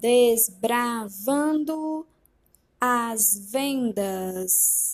Desbravando as vendas.